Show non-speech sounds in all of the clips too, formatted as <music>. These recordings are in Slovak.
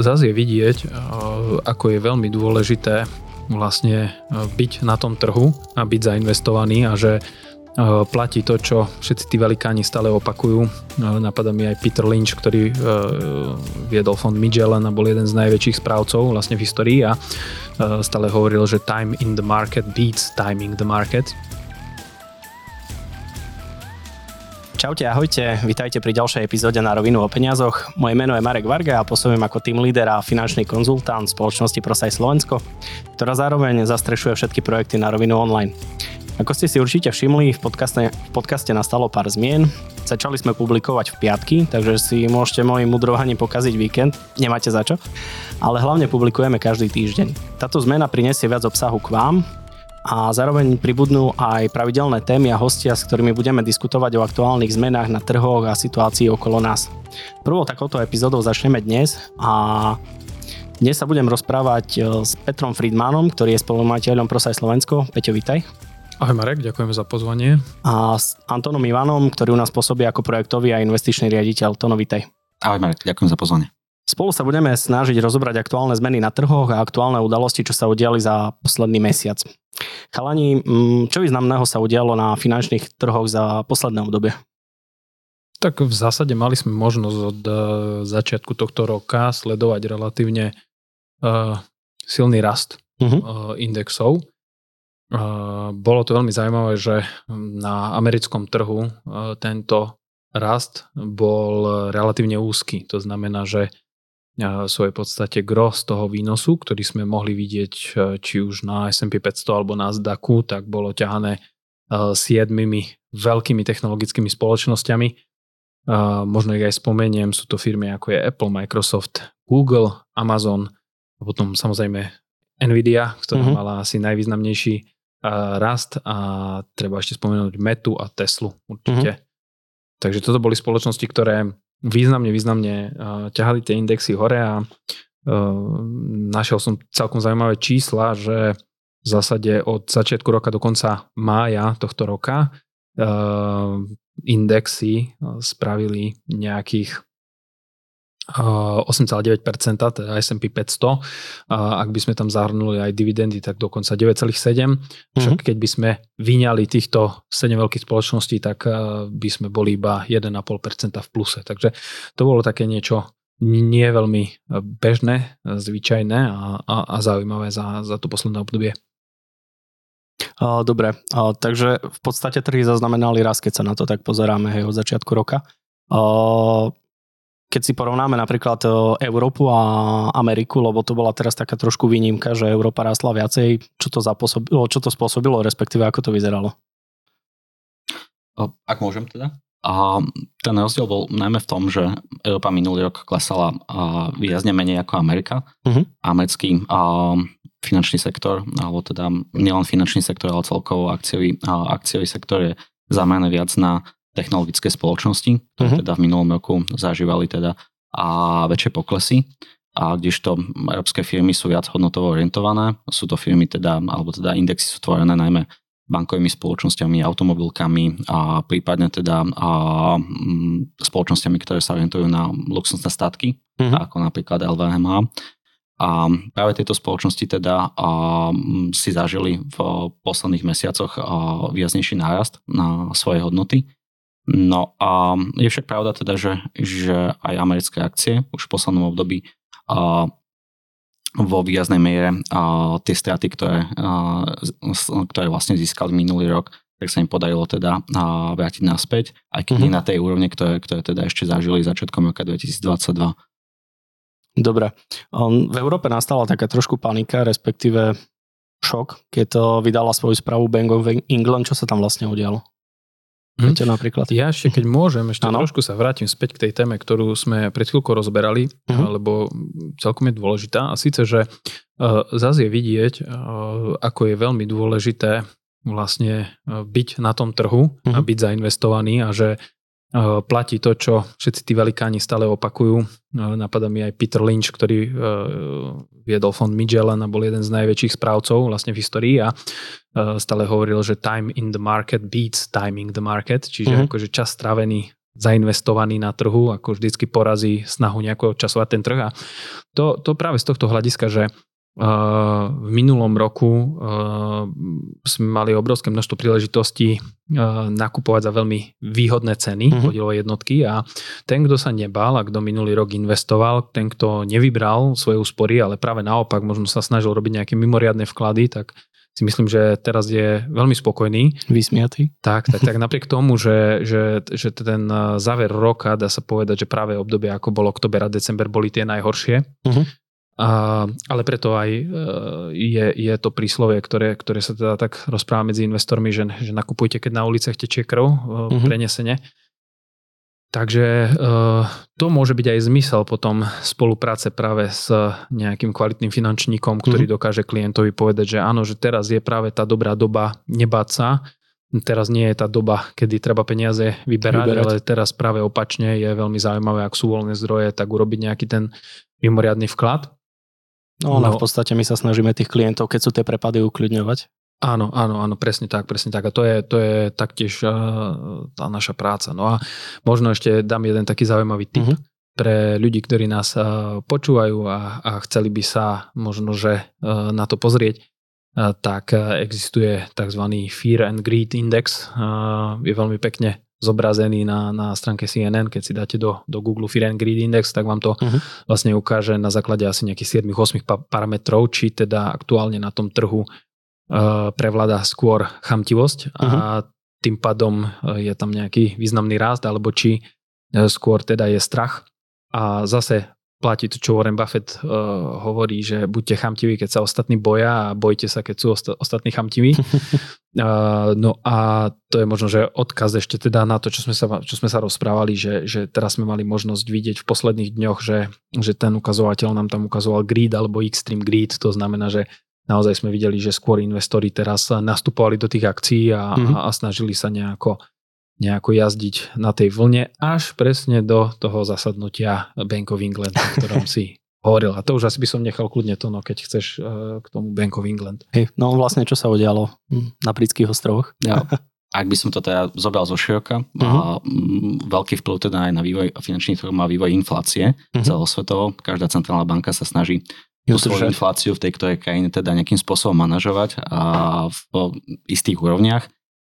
zase je vidieť, ako je veľmi dôležité vlastne byť na tom trhu a byť zainvestovaný a že platí to, čo všetci tí velikáni stále opakujú. Napadá mi aj Peter Lynch, ktorý viedol fond Magellan a bol jeden z najväčších správcov vlastne v histórii a stále hovoril, že time in the market beats timing the market. Čaute, ahojte, vítajte pri ďalšej epizóde na rovinu o peniazoch. Moje meno je Marek Varga a pôsobím ako team leader a finančný konzultant spoločnosti Prosaj Slovensko, ktorá zároveň zastrešuje všetky projekty na rovinu online. Ako ste si určite všimli, v podcaste, v podcaste nastalo pár zmien. Začali sme publikovať v piatky, takže si môžete mojim mudrovaním pokaziť víkend, nemáte za čo. Ale hlavne publikujeme každý týždeň. Táto zmena prinesie viac obsahu k vám, a zároveň pribudnú aj pravidelné témy a hostia, s ktorými budeme diskutovať o aktuálnych zmenách na trhoch a situácii okolo nás. Prvou takouto epizódou začneme dnes a dnes sa budem rozprávať e, s Petrom Friedmanom, ktorý je spolumateľom Prosaj Slovensko. Peťo, vitaj. Ahoj Marek, ďakujeme za pozvanie. A s Antonom Ivanom, ktorý u nás pôsobí ako projektový a investičný riaditeľ. Tono, vitaj. Ahoj Marek, ďakujem za pozvanie. Spolu sa budeme snažiť rozobrať aktuálne zmeny na trhoch a aktuálne udalosti, čo sa udiali za posledný mesiac. Chalani, mm, čo významného sa udialo na finančných trhoch za posledné obdobie? Tak v zásade mali sme možnosť od uh, začiatku tohto roka sledovať relatívne uh, silný rast uh-huh. uh, indexov. Bolo to veľmi zaujímavé, že na americkom trhu tento rast bol relatívne úzky. To znamená, že svojej podstate gros toho výnosu, ktorý sme mohli vidieť e, či už na S&P 500 alebo na Nasdaqu, tak bolo ťahané e, siedmimi veľkými technologickými spoločnosťami. E, možno ich aj spomeniem, sú to firmy ako je Apple, Microsoft, Google, Amazon a potom samozrejme Nvidia, ktorá mm-hmm. mala asi najvýznamnejší rast a treba ešte spomenúť Metu a Teslu určite. Mm-hmm. Takže toto boli spoločnosti, ktoré významne, významne uh, ťahali tie indexy hore a uh, našiel som celkom zaujímavé čísla, že v zásade od začiatku roka do konca mája tohto roka uh, indexy spravili nejakých 8,9%, teda S&P 500. A ak by sme tam zahrnuli aj dividendy, tak dokonca 9,7%. Však mm-hmm. keď by sme vyňali týchto 7 veľkých spoločností, tak by sme boli iba 1,5% v pluse. Takže to bolo také niečo nie veľmi bežné, zvyčajné a, a, a zaujímavé za, za to posledné obdobie. Dobre, takže v podstate trhy zaznamenali raz, keď sa na to tak pozeráme hej, od začiatku roka keď si porovnáme napríklad e, Európu a Ameriku, lebo to bola teraz taká trošku výnimka, že Európa rásla viacej, čo to, zapôsobilo, čo to spôsobilo, respektíve ako to vyzeralo? Ak môžem teda? A ten rozdiel bol najmä v tom, že Európa minulý rok klesala výrazne menej ako Amerika. Uh-huh. Americký a, finančný sektor, alebo teda nielen finančný sektor, ale celkovo akciový, a, akciový sektor je zameraný viac na technologické spoločnosti, ktoré uh-huh. teda v minulom roku zažívali teda a väčšie poklesy. A kdežto európske firmy sú viac hodnotovo orientované, sú to firmy teda, alebo teda indexy sú tvorené najmä bankovými spoločnosťami, automobilkami a prípadne teda a, m, spoločnosťami, ktoré sa orientujú na luxusné statky, uh-huh. ako napríklad LVMH. A práve tieto spoločnosti teda a, m, si zažili v posledných mesiacoch a, výraznejší nárast na svoje hodnoty No a je však pravda teda, že, že aj americké akcie už v poslednom období a, vo výraznej miere a, tie straty, ktoré, a, ktoré vlastne získali minulý rok, tak sa im podarilo teda a, vrátiť naspäť, aj keď mm-hmm. nie na tej úrovne, ktoré, ktoré teda ešte zažili začiatkom roka 2022. Dobre. V Európe nastala taká trošku panika, respektíve šok, keď to vydala svoju správu Bank of England, čo sa tam vlastne udialo? Hm? napríklad. Ja ešte, keď môžem, ešte ano. trošku sa vrátim späť k tej téme, ktorú sme pred chvíľkou rozberali, uh-huh. lebo celkom je dôležitá. A síce, že uh, zase je vidieť, uh, ako je veľmi dôležité vlastne uh, byť na tom trhu uh-huh. a mhm. byť zainvestovaný a že platí to, čo všetci tí velikáni stále opakujú. Napadá mi aj Peter Lynch, ktorý viedol fond Magellan a bol jeden z najväčších správcov vlastne v histórii a stále hovoril, že time in the market beats timing the market, čiže mm-hmm. akože čas strávený zainvestovaný na trhu, ako vždycky porazí snahu nejako časovať ten trh. A to, to práve z tohto hľadiska, že v minulom roku sme mali obrovské množstvo príležitostí nakupovať za veľmi výhodné ceny uh-huh. podielové jednotky a ten, kto sa nebal a kto minulý rok investoval, ten, kto nevybral svoje úspory, ale práve naopak možno sa snažil robiť nejaké mimoriadne vklady, tak si myslím, že teraz je veľmi spokojný. Vysmiatý. Tak, tak, tak napriek tomu, že, že, že ten záver roka, dá sa povedať, že práve obdobie ako bol oktober a december boli tie najhoršie, uh-huh. A, ale preto aj e, je, je to príslovie, ktoré, ktoré sa teda tak rozpráva medzi investormi, že, že nakupujte, keď na uliciach tečie krv uh-huh. prenesene. Takže e, to môže byť aj zmysel potom spolupráce práve s nejakým kvalitným finančníkom, ktorý uh-huh. dokáže klientovi povedať, že áno, že teraz je práve tá dobrá doba nebáť sa, teraz nie je tá doba, kedy treba peniaze vyberať, vyberať, ale teraz práve opačne je veľmi zaujímavé, ak sú voľné zdroje, tak urobiť nejaký ten mimoriadný vklad. No, no, v podstate my sa snažíme tých klientov, keď sú tie prepady, ukľudňovať. Áno, áno, áno, presne tak, presne tak. A to je, to je taktiež uh, tá naša práca. No a možno ešte dám jeden taký zaujímavý tip uh-huh. pre ľudí, ktorí nás uh, počúvajú a, a chceli by sa možno, že uh, na to pozrieť, tak existuje tzv. Fear and Greed Index. Je veľmi pekne zobrazený na, na stránke CNN, keď si dáte do, do Google Fear and Greed Index, tak vám to uh-huh. vlastne ukáže na základe asi nejakých 7-8 pa- parametrov, či teda aktuálne na tom trhu prevláda skôr chamtivosť uh-huh. a mhm. tým pádom uh, je tam nejaký významný rást, alebo či uh, skôr teda je strach. A zase platí to, čo Warren Buffett uh, hovorí, že buďte chamtiví, keď sa ostatní boja a bojte sa, keď sú osta- ostatní chamtiví. uh, <laughs> no a to je možno, že odkaz ešte teda na to, čo sme sa, čo sme sa rozprávali, že, že teraz sme mali možnosť vidieť v posledných dňoch, že, že ten ukazovateľ nám tam ukazoval greed alebo extreme greed, to znamená, že naozaj sme videli, že skôr investori teraz nastupovali do tých akcií a, mm-hmm. a, a snažili sa nejako nejako jazdiť na tej vlne až presne do toho zasadnutia Bank of England, o ktorom si <laughs> hovoril. A to už asi by som nechal kľudne to, no, keď chceš uh, k tomu Bank of England. Hey, no vlastne, čo sa udialo hm, na britských ostrovoch? Ja. <laughs> Ak by som to teda zobral zo široka, uh-huh. veľký vplyv teda aj na vývoj finančných trhov má vývoj inflácie uh-huh. celosvetovo. Každá centrálna banka sa snaží tú svoju infláciu v tej ktorej krajine teda nejakým spôsobom manažovať a v istých úrovniach.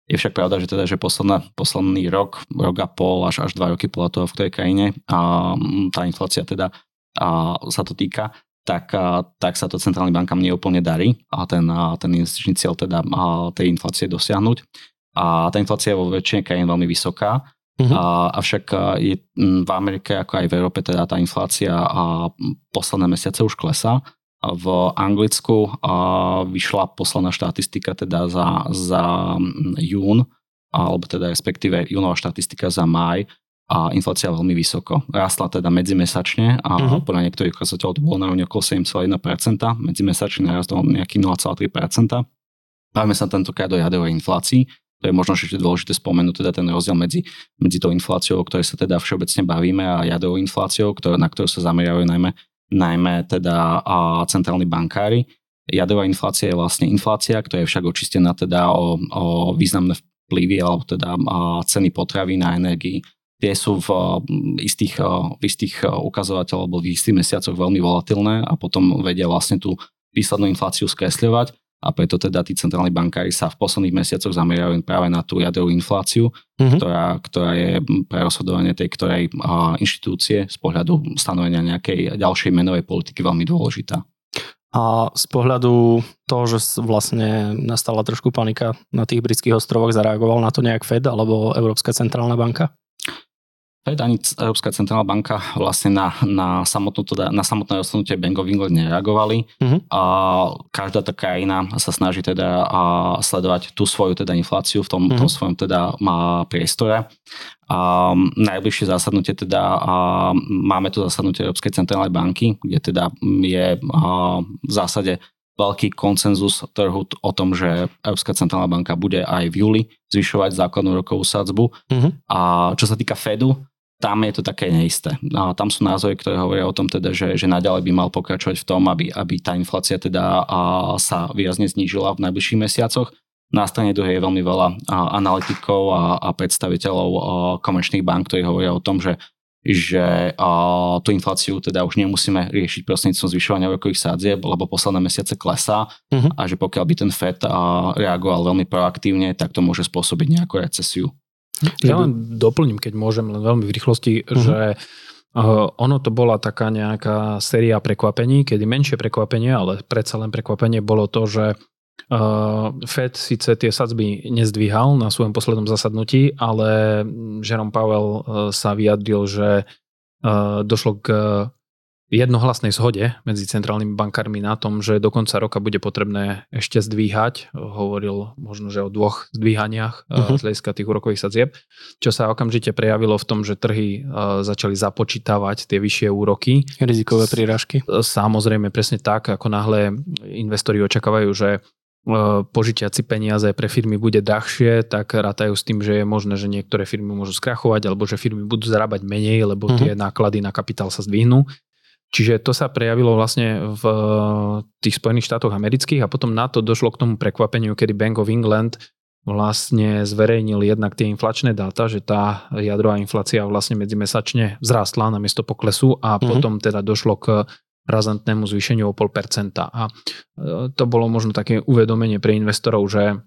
Je však pravda, že teda, že posledná, posledný rok, rok a pol až až dva roky podľa toho, v ktorej krajine a tá inflácia teda a, sa to týka, tak, a, tak sa to centrálnym bankám neúplne darí a ten, a, ten investičný cieľ teda a, tej inflácie dosiahnuť. A tá inflácia je vo väčšine krajín veľmi vysoká, Uh-huh. A, avšak je v Amerike ako aj v Európe teda tá inflácia a posledné mesiace už klesá v Anglicku vyšla posledná štatistika teda za, za jún, alebo teda respektíve júnová štatistika za maj a inflácia veľmi vysoko. Rastla teda medzimesačne a uh-huh. podľa niektorých ukazateľov to bolo na okolo 7,1%, medzimesačne narastlo nejaký 0,3%. Bavíme sa tentokrát o jadrovej inflácii, to je možno ešte dôležité spomenúť, teda ten rozdiel medzi, medzi tou infláciou, o ktorej sa teda všeobecne bavíme a jadrovou infláciou, ktoré, na ktorú sa zameriavajú najmä najmä teda a centrálni bankári. Jadrová inflácia je vlastne inflácia, ktorá je však očistená teda o, o významné vplyvy alebo teda a ceny potravy na energii. Tie sú v istých, v istých ukazovateľov alebo v istých mesiacoch veľmi volatilné a potom vedia vlastne tú výslednú infláciu skresľovať a preto teda tí centrálni bankári sa v posledných mesiacoch zameriavajú práve na tú jadrovú infláciu, mm-hmm. ktorá, ktorá je pre rozhodovanie tej ktorej a, inštitúcie z pohľadu stanovenia nejakej ďalšej menovej politiky veľmi dôležitá. A z pohľadu toho, že vlastne nastala trošku panika na tých britských ostrovoch, zareagoval na to nejak Fed alebo Európska centrálna banka? Fed ani Európska centrálna banka vlastne na, na, samotnú, teda, na samotné rozhodnutie Bank of England nereagovali. Uh-huh. A každá tá krajina sa snaží teda a sledovať tú svoju teda infláciu v tom, uh-huh. tom svojom teda má priestore. A najbližšie zasadnutie teda a máme tu zasadnutie Európskej centrálnej banky, kde teda je a, v zásade veľký koncenzus trhu o tom, že Európska centrálna banka bude aj v júli zvyšovať základnú rokovú sadzbu. Uh-huh. A čo sa týka Fedu, tam je to také neisté. A tam sú názory, ktoré hovoria o tom, teda, že, že naďalej by mal pokračovať v tom, aby, aby tá inflácia teda a, sa výrazne znížila v najbližších mesiacoch. Na strane druhej je veľmi veľa analytikov a, a predstaviteľov komerčných bank, ktorí hovoria o tom, že že uh, tú infláciu teda už nemusíme riešiť prostredníctvom zvyšovania úrokových sádzieb, lebo posledné mesiace klesá uh-huh. a že pokiaľ by ten FED uh, reagoval veľmi proaktívne, tak to môže spôsobiť nejakú recesiu. Ja len doplním, keď môžem, len veľmi v rýchlosti, uh-huh. že uh, ono to bola taká nejaká séria prekvapení, kedy menšie prekvapenie, ale predsa len prekvapenie bolo to, že Uh, Fed síce tie sadzby nezdvíhal na svojom poslednom zasadnutí, ale Jerome Powell uh, sa vyjadril, že uh, došlo k jednohlasnej zhode medzi centrálnymi bankármi na tom, že do konca roka bude potrebné ešte zdvíhať. Hovoril možno, že o dvoch zdvíhaniach uh-huh. z hľadiska tých úrokových sadzieb, čo sa okamžite prejavilo v tom, že trhy začali započítavať tie vyššie úroky. Rizikové príražky. Samozrejme, presne tak, ako náhle investori očakávajú, že požičiaci peniaze pre firmy bude drahšie, tak rátajú s tým, že je možné, že niektoré firmy môžu skrachovať alebo že firmy budú zarábať menej, lebo uh-huh. tie náklady na kapitál sa zdvihnú. Čiže to sa prejavilo vlastne v tých Spojených štátoch amerických a potom na to došlo k tomu prekvapeniu, kedy Bank of England vlastne zverejnil jednak tie inflačné dáta, že tá jadrová inflácia vlastne medzimesačne vzrástla na miesto poklesu a uh-huh. potom teda došlo k razantnému zvýšeniu o 0,5%. A e, to bolo možno také uvedomenie pre investorov, že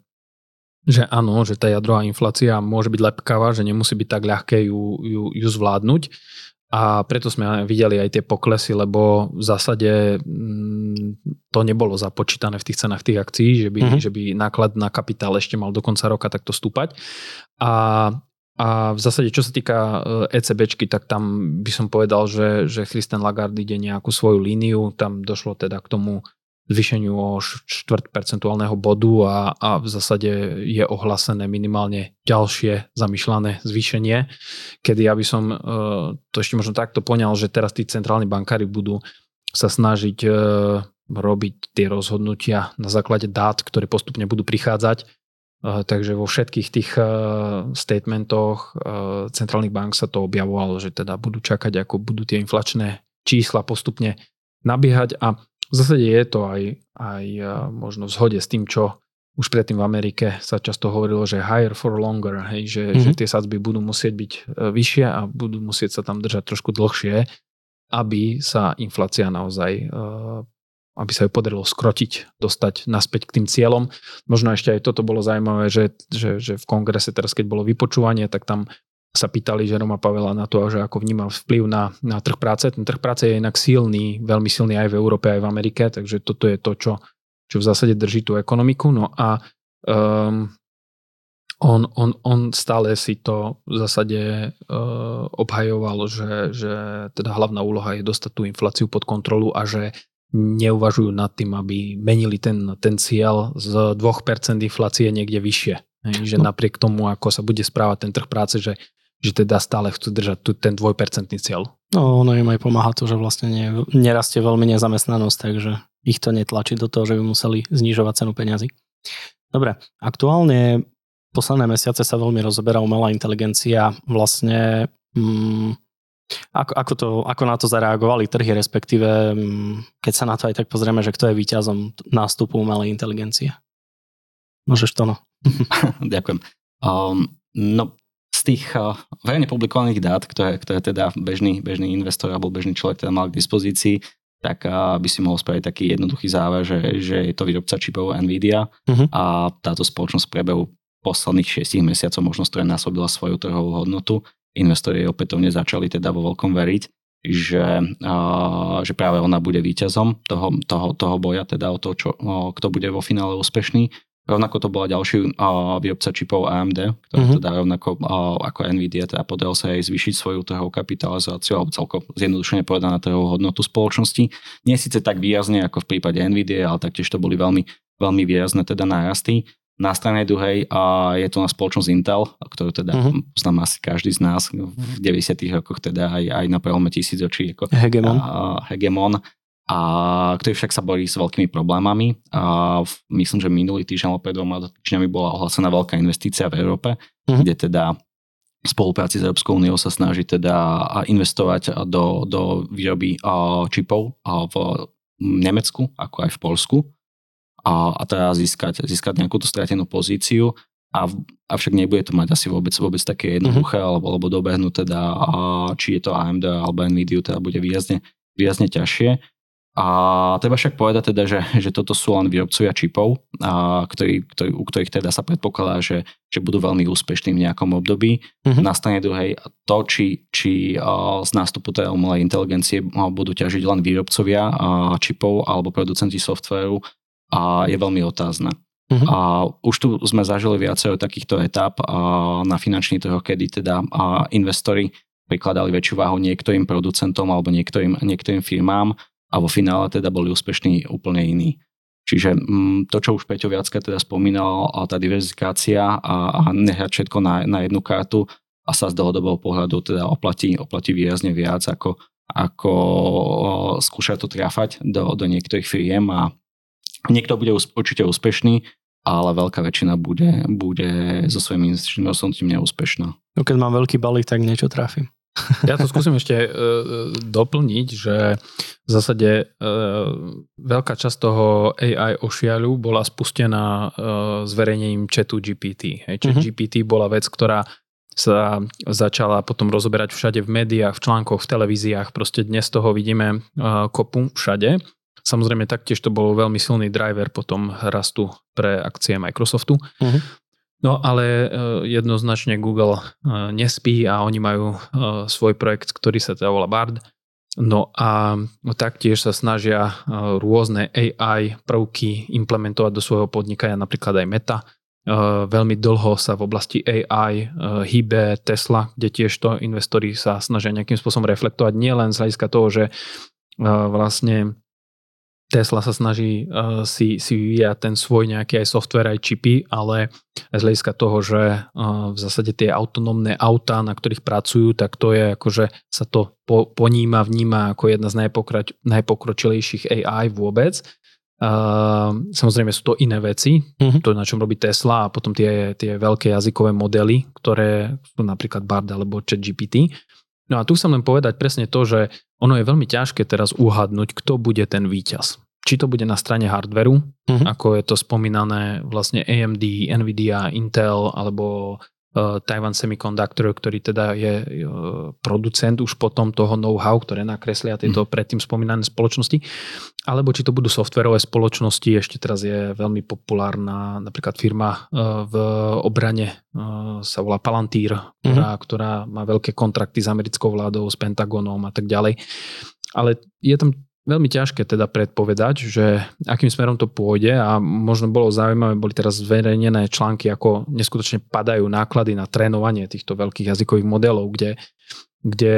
že áno, že tá jadrová inflácia môže byť lepkavá, že nemusí byť tak ľahké ju, ju, ju zvládnuť. A preto sme videli aj tie poklesy, lebo v zásade mm, to nebolo započítané v tých cenách tých akcií, že by, mm-hmm. že by náklad na kapitál ešte mal do konca roka takto stúpať. A a v zásade, čo sa týka ECBčky, e tak tam by som povedal, že, že Christian Lagarde ide nejakú svoju líniu, tam došlo teda k tomu zvýšeniu o štvrt percentuálneho bodu a, a v zásade je ohlasené minimálne ďalšie zamýšľané zvýšenie, kedy ja by som e, to ešte možno takto poňal, že teraz tí centrálni bankári budú sa snažiť e, robiť tie rozhodnutia na základe dát, ktoré postupne budú prichádzať Takže vo všetkých tých statementoch centrálnych bank sa to objavovalo, že teda budú čakať, ako budú tie inflačné čísla postupne nabiehať a v zásade je to aj, aj možno v zhode s tým, čo už predtým v Amerike sa často hovorilo, že higher for longer, hej, že, mm-hmm. že tie sadzby budú musieť byť vyššie a budú musieť sa tam držať trošku dlhšie, aby sa inflácia naozaj aby sa ju podarilo skrotiť, dostať naspäť k tým cieľom. Možno ešte aj toto bolo zaujímavé, že, že, že v kongrese teraz, keď bolo vypočúvanie, tak tam sa pýtali Žeroma Pavela na to, že ako vníma vplyv na, na trh práce. Ten trh práce je inak silný, veľmi silný aj v Európe, aj v Amerike, takže toto je to, čo, čo v zásade drží tú ekonomiku. No a um, on, on, on stále si to v zásade uh, obhajoval, že, že teda hlavná úloha je dostať tú infláciu pod kontrolu a že neuvažujú nad tým, aby menili ten, ten cieľ z 2% inflácie niekde vyššie. Hej, že no. napriek tomu, ako sa bude správať ten trh práce, že, že teda stále chcú držať tu, ten 2% cieľ. No, ono im aj pomáha to, že vlastne nie, nerastie veľmi nezamestnanosť, takže ich to netlačí do toho, že by museli znižovať cenu peňazí. Dobre, aktuálne posledné mesiace sa veľmi rozoberá umelá inteligencia. Vlastne mm, ako, ako, to, ako na to zareagovali trhy, respektíve mm, keď sa na to aj tak pozrieme, že kto je víťazom nástupu umelej inteligencie? Môžeš to, no. <laughs> Ďakujem. Um, no, z tých uh, verejne publikovaných dát, ktoré, ktoré teda bežný, bežný investor alebo bežný človek teda mal k dispozícii, tak uh, by si mohol spraviť taký jednoduchý záver, že, že je to výrobca čipov NVIDIA uh-huh. a táto spoločnosť v priebehu posledných 6 mesiacov možno násobila svoju trhovú hodnotu investori opätovne začali teda vo veľkom veriť, že, že práve ona bude víťazom toho, toho, toho boja, teda o to, čo, kto bude vo finále úspešný. Rovnako to bola ďalší výrobca čipov AMD, ktorý uh-huh. teda rovnako ako Nvidia teda podaril sa aj zvýšiť svoju trhovú kapitalizáciu alebo celkom zjednodušene povedaná trhovú hodnotu spoločnosti. Nie síce tak výrazne ako v prípade Nvidia, ale taktiež to boli veľmi, veľmi výrazné teda nárasty. Na strane druhej a je to na spoločnosť Intel, ktorú teda uh-huh. poznám asi každý z nás v 90 rokoch, teda aj, aj na prelome tisícočí. Ako, Hegemon. A, Hegemon a ktorý však sa borí s veľkými problémami. A v, myslím, že minulý týždeň alebo pred dvoma týždňami bola ohlásená veľká investícia v Európe, uh-huh. kde teda v spolupráci s Európskou úniou sa snaží teda investovať do, do výroby čipov v Nemecku, ako aj v Polsku a, a teda získať, získať nejakú tú stratenú pozíciu a, avšak nebude to mať asi vôbec, vôbec také jednoduché, uh-huh. alebo, alebo dobehnúť teda, a, či je to AMD alebo NVIDIA, teda bude výrazne, výrazne ťažšie. A treba však povedať teda, že, že toto sú len výrobcovia čipov, a, ktorý, ktorý, u ktorých teda sa predpokladá, že, že budú veľmi úspešní v nejakom období. Uh-huh. Na strane druhej to, či, či z nástupu tej umelej inteligencie budú ťažiť len výrobcovia a, čipov alebo producenti softvéru, a je veľmi otázne. Uh-huh. A už tu sme zažili viacero takýchto etap a, na finančných trhoch, kedy teda a, investori prikladali väčšiu váhu niektorým producentom alebo niektorým, niektorým firmám a vo finále teda boli úspešní úplne iní. Čiže mm, to, čo už Peťo viacka teda spomínal, tá diverzifikácia a, a nehať všetko na, na jednu kartu a sa z dlhodobého pohľadu teda oplatí, oplatí výrazne viac, ako, ako skúšať to trafať do, do niektorých firiem a niekto bude určite úspešný, ale veľká väčšina bude, bude so svojím investičným rozhodnutím neúspešná. No keď mám veľký balík, tak niečo trafím. <laughs> Ja to skúsim ešte uh, doplniť, že v zásade uh, veľká časť toho AI ošiaľu bola spustená uh, zverejnením chatu GPT. Hej, chat uh-huh. GPT bola vec, ktorá sa začala potom rozoberať všade v médiách, v článkoch, v televíziách. Proste dnes toho vidíme uh, kopu všade. Samozrejme taktiež to bol veľmi silný driver potom rastu pre akcie Microsoftu. Uh-huh. No ale e, jednoznačne Google e, nespí a oni majú e, svoj projekt, ktorý sa teda volá Bard. No a taktiež sa snažia rôzne AI prvky implementovať do svojho podnikania, napríklad aj Meta. Veľmi dlho sa v oblasti AI hýbe Tesla, kde tiež to investori sa snažia nejakým spôsobom reflektovať nielen z hľadiska toho, že vlastne Tesla sa snaží uh, si, si vyvíjať ten svoj nejaký aj software, aj čipy, ale aj z hľadiska toho, že uh, v zásade tie autonómne autá, na ktorých pracujú, tak to je akože sa to po, poníma, vníma ako jedna z najpokrač, najpokročilejších AI vôbec. Uh, samozrejme sú to iné veci, uh-huh. to na čom robí Tesla a potom tie, tie veľké jazykové modely, ktoré sú napríklad Bard alebo ChatGPT. No a tu chcem len povedať presne to, že ono je veľmi ťažké teraz uhadnúť, kto bude ten víťaz. Či to bude na strane hardveru, uh-huh. ako je to spomínané vlastne AMD, Nvidia, Intel alebo Taiwan Semiconductor, ktorý teda je uh, producent už potom toho know-how, ktoré nakreslia tieto uh-huh. predtým spomínané spoločnosti, alebo či to budú softverové spoločnosti, ešte teraz je veľmi populárna napríklad firma uh, v obrane, sa volá Palantír, ktorá, uh-huh. ktorá má veľké kontrakty s americkou vládou, s Pentagonom a tak ďalej. Ale je tam veľmi ťažké teda predpovedať, že akým smerom to pôjde a možno bolo zaujímavé, boli teraz zverejnené články, ako neskutočne padajú náklady na trénovanie týchto veľkých jazykových modelov, kde, kde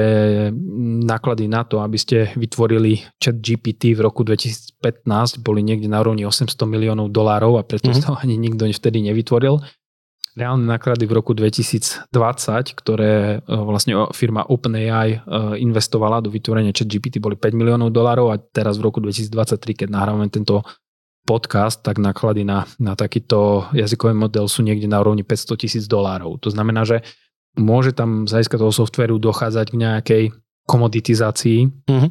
náklady na to, aby ste vytvorili chat GPT v roku 2015 boli niekde na úrovni 800 miliónov dolárov a preto mm-hmm. to <laughs> ani nikto vtedy nevytvoril reálne náklady v roku 2020, ktoré e, vlastne firma OpenAI e, investovala do vytvorenia ChatGPT boli 5 miliónov dolárov a teraz v roku 2023, keď nahrávame tento podcast, tak náklady na, na takýto jazykový model sú niekde na úrovni 500 tisíc dolárov. To znamená, že môže tam z hľadiska toho softveru dochádzať k nejakej komoditizácii. Uh-huh.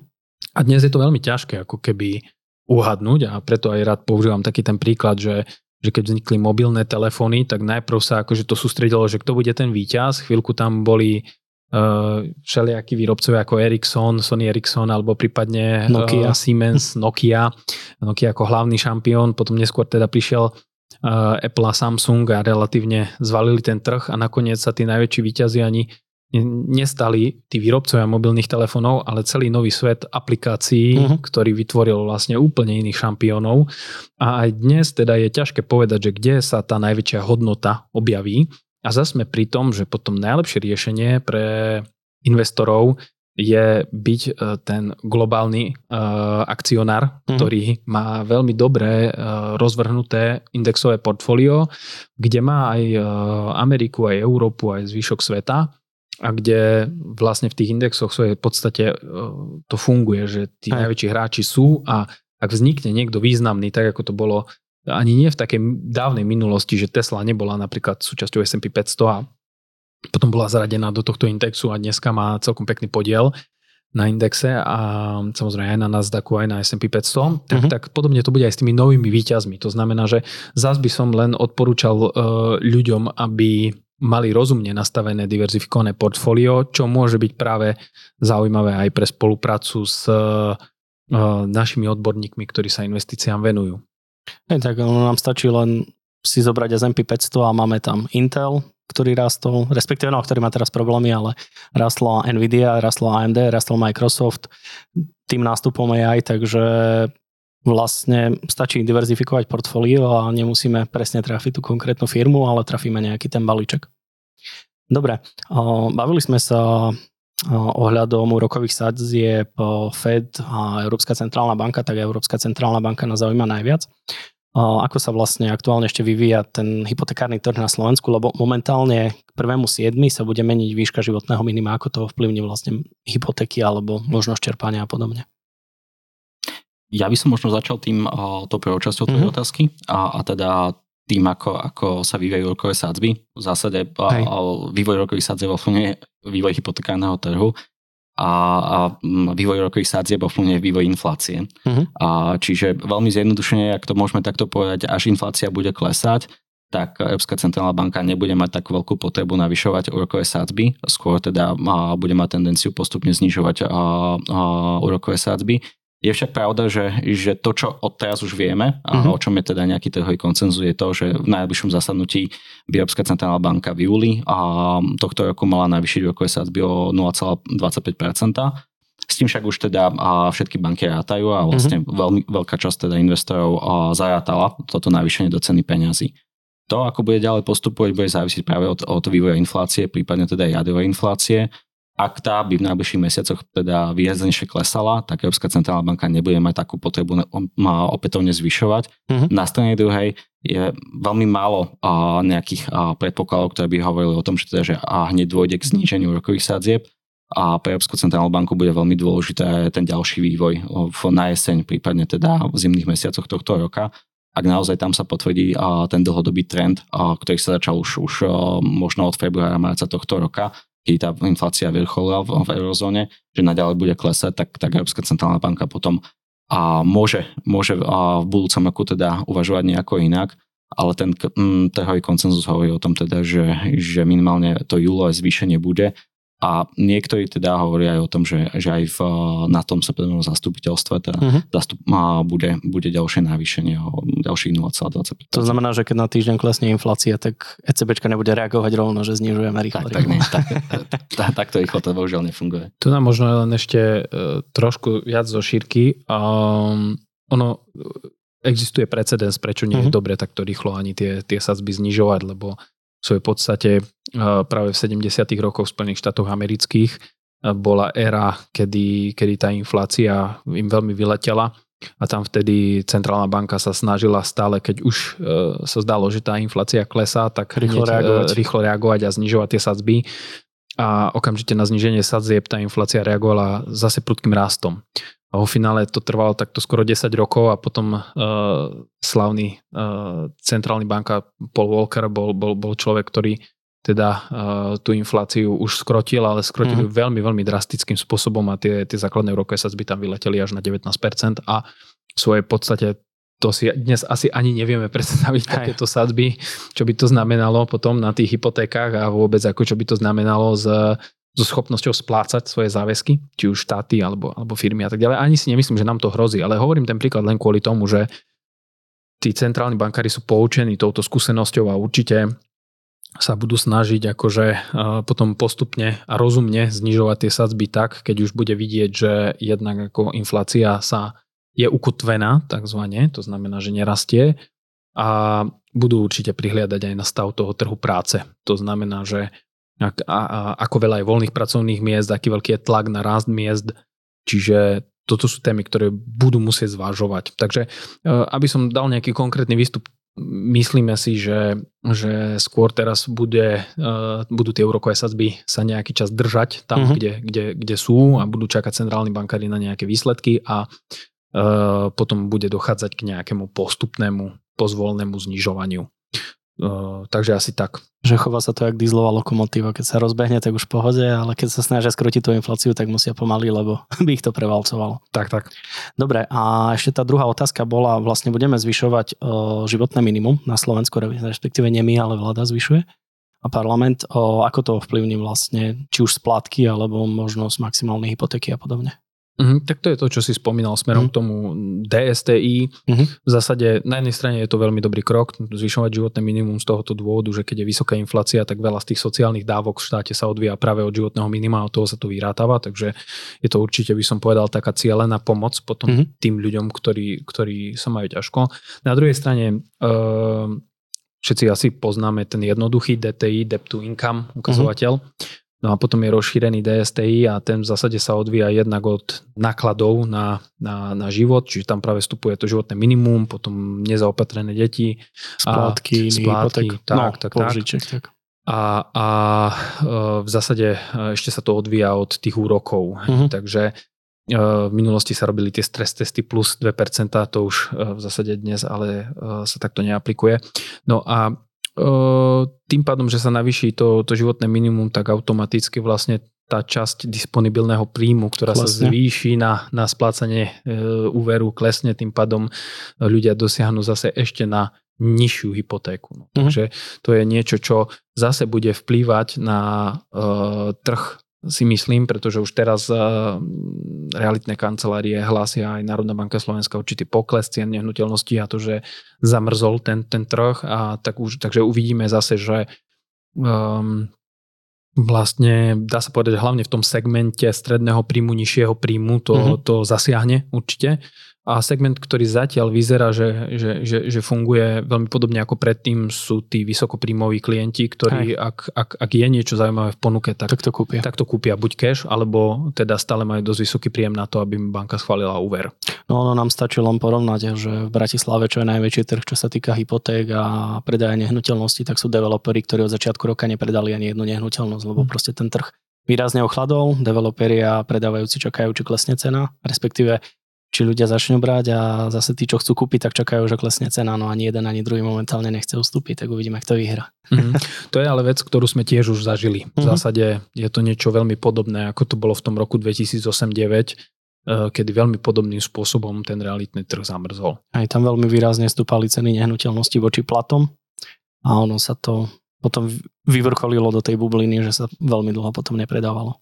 A dnes je to veľmi ťažké ako keby uhadnúť a preto aj rád používam taký ten príklad, že že keď vznikli mobilné telefóny, tak najprv sa akože to sústredilo, že kto bude ten víťaz. Chvíľku tam boli uh, všelijakí výrobcovia ako Ericsson, Sony Ericsson alebo prípadne Nokia. Uh, Siemens, <laughs> Nokia. Nokia ako hlavný šampión, potom neskôr teda prišiel uh, Apple a Samsung a relatívne zvalili ten trh a nakoniec sa tí najväčší výťazí ani nestali tí výrobcovia mobilných telefónov, ale celý nový svet aplikácií, uh-huh. ktorý vytvoril vlastne úplne iných šampiónov. A aj dnes teda je ťažké povedať, že kde sa tá najväčšia hodnota objaví. A zase sme pri tom, že potom najlepšie riešenie pre investorov je byť e, ten globálny uh, akcionár, uh-huh. ktorý má veľmi dobré uh, rozvrhnuté indexové portfólio, kde má aj uh, Ameriku, aj Európu, aj zvyšok sveta a kde vlastne v tých indexoch v podstate e, to funguje, že tí Aj. najväčší hráči sú a ak vznikne niekto významný, tak ako to bolo ani nie v takej dávnej minulosti, že Tesla nebola napríklad súčasťou S&P 500 a potom bola zaradená do tohto indexu a dneska má celkom pekný podiel, na indexe a samozrejme aj na Nasdaqu, aj na S&P 500, tak, uh-huh. tak podobne to bude aj s tými novými výťazmi. To znamená, že zás by som len odporúčal uh, ľuďom, aby mali rozumne nastavené diverzifikované portfólio, čo môže byť práve zaujímavé aj pre spoluprácu s uh, našimi odborníkmi, ktorí sa investíciám venujú. Hej, tak nám stačí len si zobrať S&P 500 a máme tam Intel, ktorý rastol, respektíve no, ktorý má teraz problémy, ale rastlo Nvidia, rastlo AMD, rastlo Microsoft tým nástupom AI, takže vlastne stačí diverzifikovať portfólio a nemusíme presne trafiť tú konkrétnu firmu, ale trafíme nejaký ten balíček. Dobre, bavili sme sa ohľadom úrokových sadzieb Fed a Európska centrálna banka, tak Európska centrálna banka nás zaujíma najviac ako sa vlastne aktuálne ešte vyvíja ten hypotekárny trh na Slovensku, lebo momentálne k prvému 7. sa bude meniť výška životného minima, ako to vplyvní vlastne hypotéky alebo možnosť čerpania a podobne. Ja by som možno začal tým, to prvou časťou tvojej mm-hmm. otázky a, a teda tým, ako, ako sa vyvíjajú rokové sádzby. V zásade Hej. vývoj rokových sádzeb vlastne vývoj hypotekárneho trhu a, a vývoj rokových sádzieb ovplyvňuje vývoj inflácie. Uh-huh. A čiže veľmi zjednodušene, ak to môžeme takto povedať, až inflácia bude klesať, tak Európska centrálna banka nebude mať takú veľkú potrebu navyšovať úrokové sádzby, skôr teda a, bude mať tendenciu postupne znižovať a, a, úrokové sádzby. Je však pravda, že, že to, čo od teraz už vieme, a uh-huh. o čom je teda nejaký trhový koncenzus, je to, že v najbližšom zasadnutí by Európska centrálna banka v júli a tohto roku mala navýšiť rokové sadzby o 0,25%. S tým však už teda a všetky banky rátajú a vlastne uh-huh. veľmi veľká časť teda investorov zarátala toto navýšenie do ceny peňazí. To, ako bude ďalej postupovať, bude závisieť práve od, od vývoja inflácie, prípadne teda jadrovej inflácie ak tá by v najbližších mesiacoch teda výraznejšie klesala, tak Európska centrálna banka nebude mať takú potrebu opätovne zvyšovať. Mm-hmm. Na strane druhej je veľmi málo a, nejakých a, predpokladov, ktoré by hovorili o tom, že, teda, že a, hneď dôjde k zníženiu rokových sadzieb a pre Európsku centrálnu banku bude veľmi dôležité ten ďalší vývoj v, na jeseň, prípadne teda v zimných mesiacoch tohto roka. Ak naozaj tam sa potvrdí ten dlhodobý trend, ktorý sa začal už, už možno od februára, marca tohto roka, keď tá inflácia vrcholila v, v eurozóne, že naďalej bude klesať, tak, tak Európska centrálna banka potom a môže, môže a v budúcom roku teda uvažovať nejako inak, ale ten mm, trhový koncenzus hovorí o tom teda, že, že minimálne to júlové zvýšenie bude a niektorí teda hovoria aj o tom, že, že aj v, na tom septembrovom zastupiteľstve teda uh-huh. zastup, a bude, bude ďalšie navýšenie o ďalších 0,25. To znamená, že keď na týždeň klesne inflácia, tak ECBčka nebude reagovať rovno, že znižujeme rýchlo. Tak, tak, nie, tak, tak, takto rýchlo to bohužiaľ nefunguje. Tu nám možno len ešte uh, trošku viac zo šírky. Um, ono, existuje precedens, prečo nie uh-huh. je mhm. dobre takto rýchlo ani tie, tie sadzby znižovať, lebo svojej podstate práve v 70. rokoch v Spojených štátoch amerických bola éra, kedy, kedy tá inflácia im veľmi vyletela a tam vtedy centrálna banka sa snažila stále, keď už sa zdalo, že tá inflácia klesá, tak rýchlo reagovať, rýchlo reagovať a znižovať tie sadzby a okamžite na zniženie sadzieb tá inflácia reagovala zase prudkým rastom. A vo finále to trvalo takto skoro 10 rokov a potom uh, slavný uh, centrálny banka Paul Walker bol, bol, bol človek, ktorý teda uh, tú infláciu už skrotil, ale skrotil mm. veľmi, veľmi drastickým spôsobom a tie, tie základné úrokové sadzby tam vyleteli až na 19% a v svojej podstate to si dnes asi ani nevieme predstaviť Aj. takéto sadzby, čo by to znamenalo potom na tých hypotékách a vôbec ako čo by to znamenalo z so schopnosťou splácať svoje záväzky, či už štáty alebo, alebo firmy a tak ďalej. Ani si nemyslím, že nám to hrozí, ale hovorím ten príklad len kvôli tomu, že tí centrálni bankári sú poučení touto skúsenosťou a určite sa budú snažiť akože potom postupne a rozumne znižovať tie sadzby tak, keď už bude vidieť, že jednak ako inflácia sa je ukotvená takzvané, to znamená, že nerastie a budú určite prihliadať aj na stav toho trhu práce. To znamená, že a, a, ako veľa je voľných pracovných miest, aký veľký je tlak na rast miest, čiže toto sú témy, ktoré budú musieť zvážovať. Takže e, aby som dal nejaký konkrétny výstup, myslíme si, že, že skôr teraz bude, e, budú tie úrokové sadzby sa nejaký čas držať tam, uh-huh. kde, kde, kde sú a budú čakať centrálni bankári na nejaké výsledky a e, potom bude dochádzať k nejakému postupnému pozvolnému znižovaniu. Uh, takže asi tak. Že chová sa to jak dieselová lokomotíva, keď sa rozbehne, tak už v pohode, ale keď sa snažia skrotiť tú infláciu, tak musia pomaly, lebo <laughs> by ich to prevalcovalo. Tak, tak. Dobre, a ešte tá druhá otázka bola, vlastne budeme zvyšovať uh, životné minimum na Slovensku, respektíve nie my, ale vláda zvyšuje a parlament, uh, ako to ovplyvní vlastne, či už splátky, alebo možnosť maximálnej hypotéky a podobne. Mm, tak to je to, čo si spomínal smerom mm. k tomu DSTI. Mm-hmm. V zásade na jednej strane je to veľmi dobrý krok, zvyšovať životné minimum z tohoto dôvodu, že keď je vysoká inflácia, tak veľa z tých sociálnych dávok v štáte sa odvíja práve od životného minima a od toho sa to vyrátava, takže je to určite, by som povedal, taká cieľená pomoc potom mm-hmm. tým ľuďom, ktorí, ktorí sa majú ťažko. Na druhej strane uh, všetci asi poznáme ten jednoduchý DTI, Debt to Income ukazovateľ. Mm-hmm No a potom je rozšírený DSTI a ten v zásade sa odvíja jednak od nákladov na, na, na život, čiže tam práve vstupuje to životné minimum, potom nezaopatrené deti. Splátky, splátky tak, no, tak, požiček, tak. A, a e, v zásade e, ešte sa to odvíja od tých úrokov. Uh-huh. Takže e, v minulosti sa robili tie stres testy plus 2%, to už v zásade dnes ale sa takto neaplikuje. No a tým pádom, že sa navýši to, to životné minimum, tak automaticky vlastne tá časť disponibilného príjmu, ktorá klesne. sa zvýši na, na splácanie e, úveru, klesne, tým pádom ľudia dosiahnu zase ešte na nižšiu hypotéku. No. Uh-huh. Takže to je niečo, čo zase bude vplývať na e, trh si myslím, pretože už teraz uh, realitné kancelárie hlásia aj Národná banka Slovenska určitý pokles cien nehnuteľností a to, že zamrzol ten, ten trh a tak už, takže uvidíme zase, že um, vlastne dá sa povedať, hlavne v tom segmente stredného príjmu, nižšieho príjmu to, uh-huh. to zasiahne určite a segment, ktorý zatiaľ vyzerá, že, že, že, že funguje veľmi podobne ako predtým, sú tí vysokopríjmoví klienti, ktorí ak, ak, ak je niečo zaujímavé v ponuke, tak, tak, to kúpia. tak to kúpia buď cash, alebo teda stále majú dosť vysoký príjem na to, aby im banka schválila úver. No ono nám stačí len porovnať, že v Bratislave, čo je najväčší trh, čo sa týka hypoték a predaja nehnuteľnosti, tak sú developeri, ktorí od začiatku roka nepredali ani jednu nehnuteľnosť, lebo hm. proste ten trh výrazne ochladol, developeri a predávajúci čakajú, či klesne cena, respektíve či ľudia začnú brať a zase tí, čo chcú kúpiť, tak čakajú, že klesne cena, no ani jeden, ani druhý momentálne nechce ustúpiť, tak uvidíme, kto vyhra. Mm-hmm. To je ale vec, ktorú sme tiež už zažili. V mm-hmm. zásade je to niečo veľmi podobné, ako to bolo v tom roku 2008-2009, eh, kedy veľmi podobným spôsobom ten realitný trh zamrzol. Aj tam veľmi výrazne stúpali ceny nehnuteľnosti voči platom a ono sa to potom vyvrcholilo do tej bubliny, že sa veľmi dlho potom nepredávalo.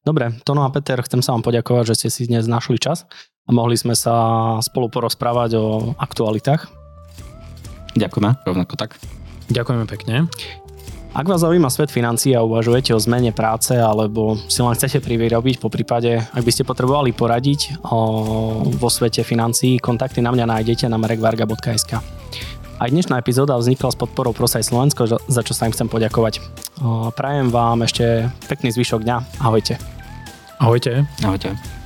Dobre, Tono a Peter, chcem sa vám poďakovať, že ste si dnes našli čas a mohli sme sa spolu porozprávať o aktualitách. Ďakujeme, rovnako tak. Ďakujeme pekne. Ak vás zaujíma svet financií a uvažujete o zmene práce alebo si len chcete privyrobiť, po prípade, ak by ste potrebovali poradiť o, vo svete financií, kontakty na mňa nájdete na merekvarga.sk. Aj dnešná epizóda vznikla s podporou Prosaj Slovensko, za čo sa im chcem poďakovať. Prajem vám ešte pekný zvyšok dňa. Ahojte. Ahojte. Ahojte.